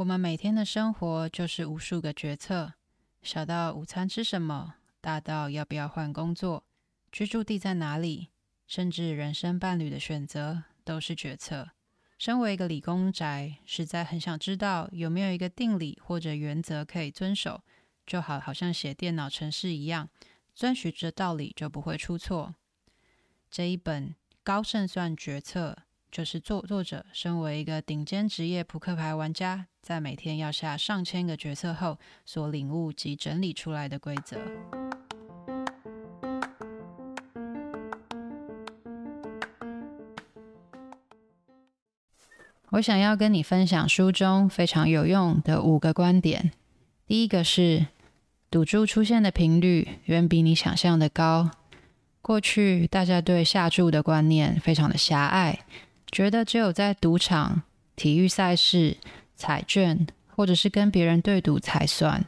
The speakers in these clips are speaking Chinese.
我们每天的生活就是无数个决策，小到午餐吃什么，大到要不要换工作、居住地在哪里，甚至人生伴侣的选择，都是决策。身为一个理工宅，实在很想知道有没有一个定理或者原则可以遵守，就好好像写电脑程式一样，遵循着道理就不会出错。这一本《高胜算决策》。就是作作者身为一个顶尖职业扑克牌玩家，在每天要下上千个决策后所领悟及整理出来的规则。我想要跟你分享书中非常有用的五个观点。第一个是，赌注出现的频率远比你想象的高。过去大家对下注的观念非常的狭隘。觉得只有在赌场、体育赛事、彩券，或者是跟别人对赌才算。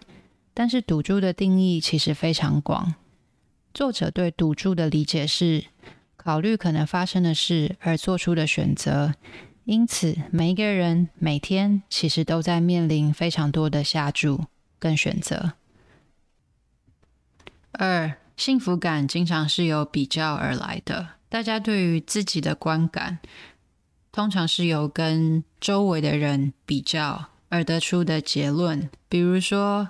但是赌注的定义其实非常广。作者对赌注的理解是，考虑可能发生的事而做出的选择。因此，每一个人每天其实都在面临非常多的下注跟选择。二，幸福感经常是由比较而来的。大家对于自己的观感。通常是由跟周围的人比较而得出的结论，比如说，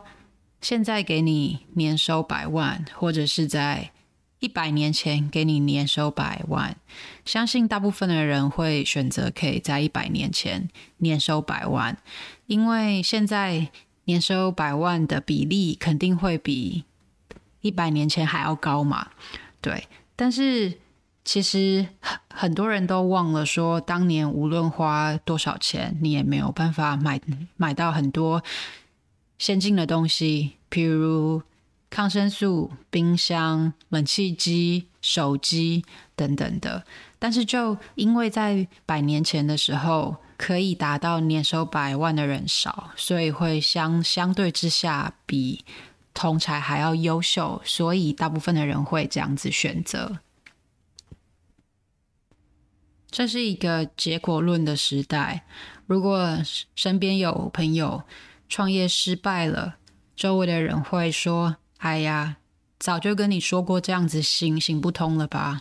现在给你年收百万，或者是在一百年前给你年收百万，相信大部分的人会选择可以在一百年前年收百万，因为现在年收百万的比例肯定会比一百年前还要高嘛，对，但是。其实很多人都忘了说，当年无论花多少钱，你也没有办法买买到很多先进的东西，譬如抗生素、冰箱、冷气机、手机等等的。但是就因为在百年前的时候，可以达到年收百万的人少，所以会相相对之下比同侪还要优秀，所以大部分的人会这样子选择。这是一个结果论的时代。如果身边有朋友创业失败了，周围的人会说：“哎呀，早就跟你说过这样子行行不通了吧？”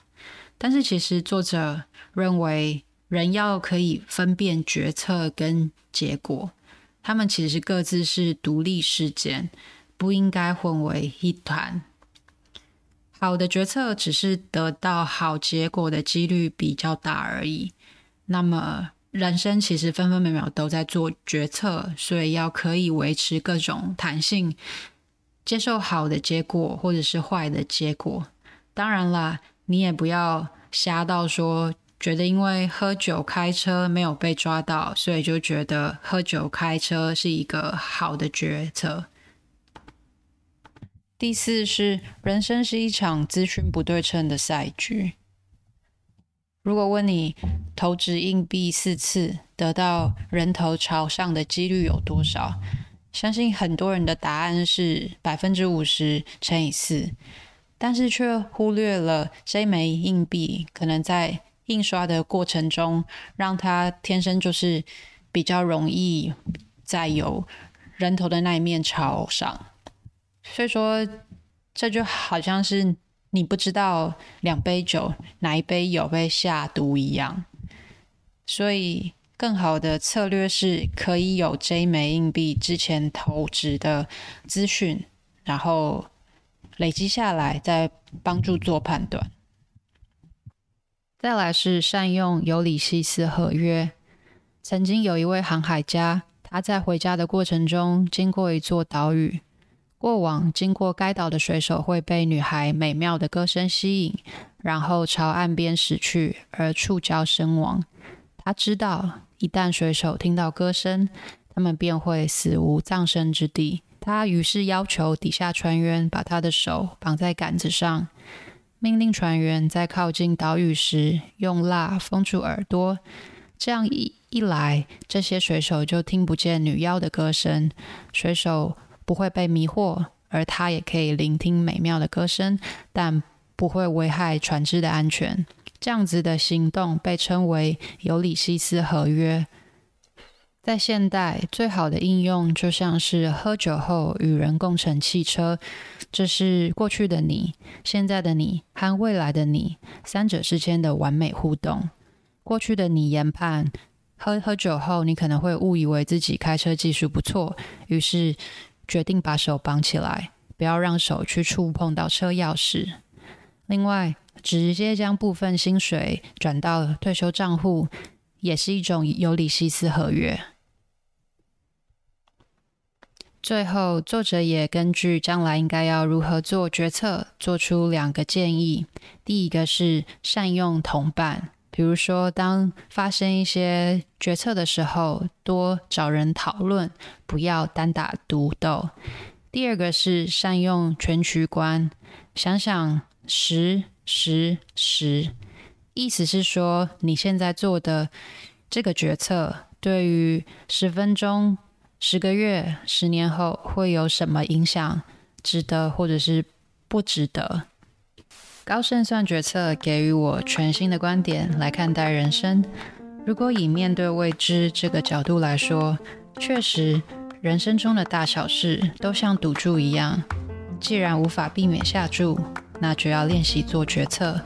但是其实作者认为，人要可以分辨决策跟结果，他们其实各自是独立事件，不应该混为一谈。好的决策只是得到好结果的几率比较大而已。那么，人生其实分分秒秒都在做决策，所以要可以维持各种弹性，接受好的结果或者是坏的结果。当然啦，你也不要瞎到说，觉得因为喝酒开车没有被抓到，所以就觉得喝酒开车是一个好的决策。第四是，人生是一场资讯不对称的赛局。如果问你投掷硬币四次得到人头朝上的几率有多少，相信很多人的答案是百分之五十乘以四，但是却忽略了这枚硬币可能在印刷的过程中，让它天生就是比较容易在有人头的那一面朝上。所以说，这就好像是你不知道两杯酒哪一杯有被下毒一样。所以，更好的策略是可以有这枚硬币之前投掷的资讯，然后累积下来，再帮助做判断。再来是善用尤里西斯合约。曾经有一位航海家，他在回家的过程中经过一座岛屿。过往经过该岛的水手会被女孩美妙的歌声吸引，然后朝岸边驶去，而触礁身亡。他知道，一旦水手听到歌声，他们便会死无葬身之地。他于是要求底下船员把他的手绑在杆子上，命令船员在靠近岛屿时用蜡封住耳朵。这样一一来，这些水手就听不见女妖的歌声。水手。不会被迷惑，而他也可以聆听美妙的歌声，但不会危害船只的安全。这样子的行动被称为尤里西斯合约。在现代，最好的应用就像是喝酒后与人共乘汽车，这是过去的你、现在的你和未来的你三者之间的完美互动。过去的你研判，喝喝酒后你可能会误以为自己开车技术不错，于是决定把手绑起来，不要让手去触碰到车钥匙。另外，直接将部分薪水转到退休账户，也是一种尤里西斯合约。最后，作者也根据将来应该要如何做决策，做出两个建议。第一个是善用同伴，比如说当发生一些决策的时候，多找人讨论，不要单打独斗。第二个是善用全局观，想想十十十，意思是说你现在做的这个决策，对于十分钟。十个月、十年后会有什么影响？值得或者是不值得？高胜算决策给予我全新的观点来看待人生。如果以面对未知这个角度来说，确实，人生中的大小事都像赌注一样。既然无法避免下注，那就要练习做决策。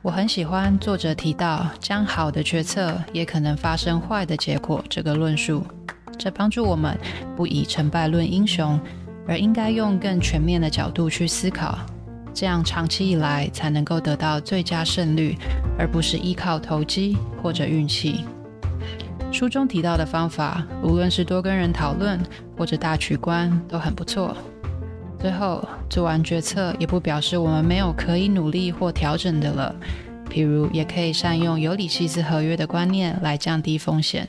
我很喜欢作者提到，将好的决策也可能发生坏的结果这个论述。这帮助我们不以成败论英雄，而应该用更全面的角度去思考，这样长期以来才能够得到最佳胜率，而不是依靠投机或者运气。书中提到的方法，无论是多跟人讨论或者大局观，都很不错。最后，做完决策也不表示我们没有可以努力或调整的了，譬如也可以善用尤里西斯合约的观念来降低风险。